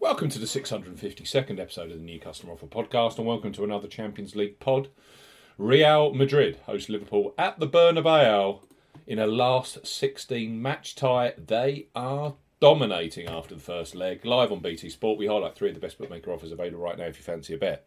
Welcome to the 652nd episode of the New Customer Offer podcast, and welcome to another Champions League pod. Real Madrid host Liverpool at the Bernabeu in a last 16 match tie. They are dominating after the first leg. Live on BT Sport, we highlight three of the best bookmaker offers available right now if you fancy a bet.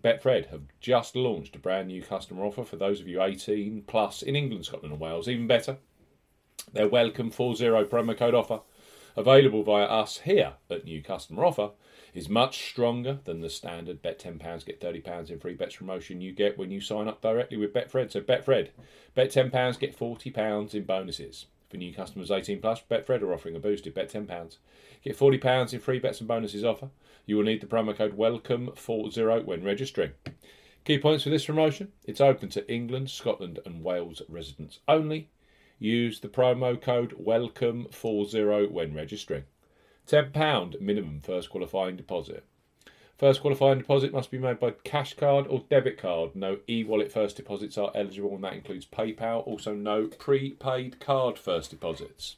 Betfred have just launched a brand new customer offer for those of you 18 plus in England, Scotland, and Wales. Even better, their welcome 40 promo code offer, available via us here at New Customer Offer, is much stronger than the standard bet £10, get £30 in free bets promotion you get when you sign up directly with Betfred. So, Betfred, bet £10, get £40 in bonuses. For new customers 18 plus, Betfred are offering a boosted bet £10. Get £40 in free bets and bonuses offer. You will need the promo code WELCOME40 when registering. Key points for this promotion it's open to England, Scotland, and Wales residents only. Use the promo code WELCOME40 when registering. £10 minimum first qualifying deposit. First qualifying deposit must be made by cash card or debit card. No e wallet first deposits are eligible, and that includes PayPal. Also, no prepaid card first deposits.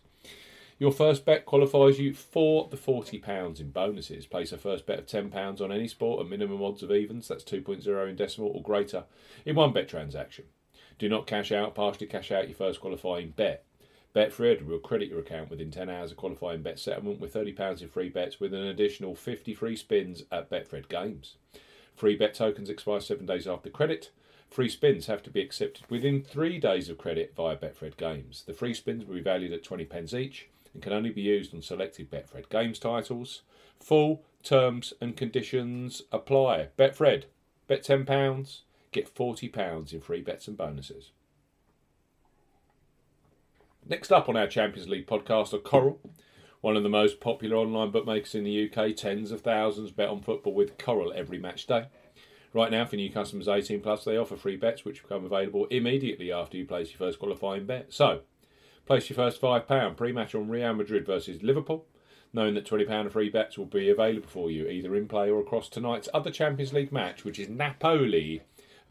Your first bet qualifies you for the £40 in bonuses. Place a first bet of £10 on any sport at minimum odds of evens, that's 2.0 in decimal or greater, in one bet transaction. Do not cash out, partially cash out your first qualifying bet. Betfred will credit your account within 10 hours of qualifying bet settlement with £30 in free bets with an additional 50 free spins at Betfred Games. Free bet tokens expire seven days after credit. Free spins have to be accepted within three days of credit via Betfred Games. The free spins will be valued at 20 pence each and can only be used on selected Betfred Games titles. Full terms and conditions apply. Betfred, bet £10, get £40 in free bets and bonuses. Next up on our Champions League podcast are Coral, one of the most popular online bookmakers in the UK. Tens of thousands bet on football with Coral every match day. Right now, for new customers 18 plus, they offer free bets which become available immediately after you place your first qualifying bet. So, Place your first £5 pre match on Real Madrid versus Liverpool, knowing that £20 of free bets will be available for you either in play or across tonight's other Champions League match, which is Napoli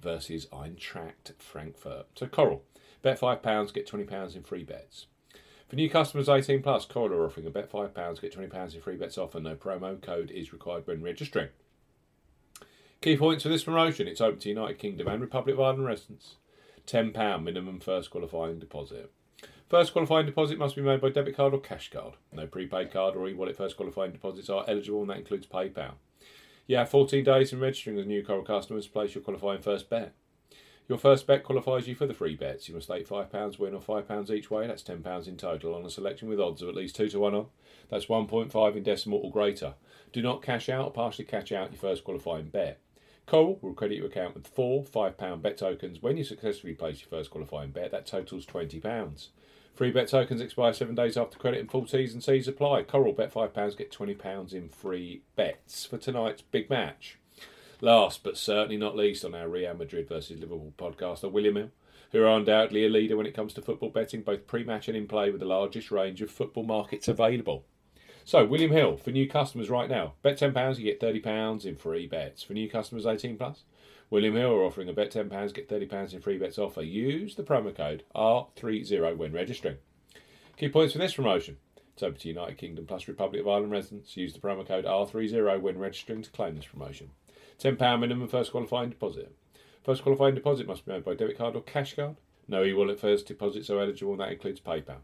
versus Eintracht Frankfurt. So, Coral, bet £5, get £20 in free bets. For new customers 18 plus, Coral are offering a bet £5, get £20 in free bets offer. No promo code is required when registering. Key points for this promotion it's open to United Kingdom and Republic of Ireland residents. £10 minimum first qualifying deposit. First qualifying deposit must be made by debit card or cash card. No prepaid card or e-wallet first qualifying deposits are eligible, and that includes PayPal. Have 14 days in registering as a new Coral customers to place your qualifying first bet. Your first bet qualifies you for the free bets. You must stake £5 win or £5 each way, that's £10 in total, on a selection with odds of at least 2 to 1 on. That's 1.5 in decimal or greater. Do not cash out or partially cash out your first qualifying bet. Coral will credit your account with four £5 bet tokens when you successfully place your first qualifying bet. That totals £20. Free bet tokens expire seven days after credit and full T's and C's apply. Coral bet £5, get £20 in free bets for tonight's big match. Last but certainly not least on our Real Madrid versus Liverpool podcast are William Hill, who are undoubtedly a leader when it comes to football betting, both pre match and in play, with the largest range of football markets available. So, William Hill, for new customers right now, bet £10, you get £30 in free bets. For new customers 18 plus, William Hill are offering a bet £10, get £30 in free bets offer. Use the promo code R30 when registering. Key points for this promotion. It's open to United Kingdom plus Republic of Ireland residents. Use the promo code R30 when registering to claim this promotion. £10 minimum first qualifying deposit. First qualifying deposit must be made by debit card or cash card. No e-wallet first deposits are eligible and that includes PayPal.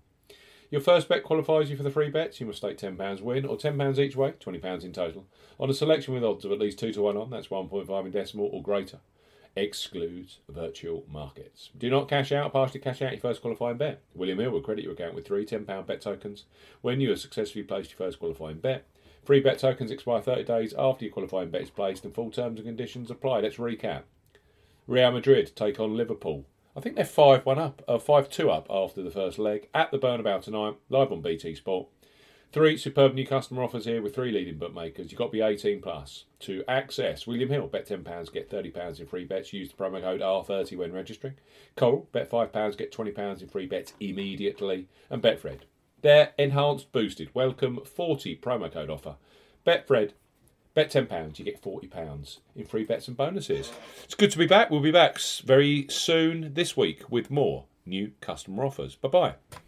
Your first bet qualifies you for the free bets. You must stake £10 win or £10 each way, £20 in total, on a selection with odds of at least 2 to 1 on, that's 1.5 in decimal or greater. Excludes virtual markets. Do not cash out, partially cash out your first qualifying bet. William Hill will credit your account with three £10 bet tokens when you have successfully placed your first qualifying bet. Free bet tokens expire 30 days after your qualifying bet is placed and full terms and conditions apply. Let's recap. Real Madrid take on Liverpool I think they're 5 1 up, uh, 5 2 up after the first leg at the Bernabeu tonight, live on BT Sport. Three superb new customer offers here with three leading bookmakers. You've got to be 18 plus to access William Hill. Bet £10, get £30 in free bets. Use the promo code R30 when registering. Coral, bet £5, get £20 in free bets immediately. And Betfred, their enhanced boosted welcome 40 promo code offer. Betfred, bet £10, you get £40 in free bets and bonuses. It's good to be back. We'll be back very soon this week with more new customer offers. Bye bye.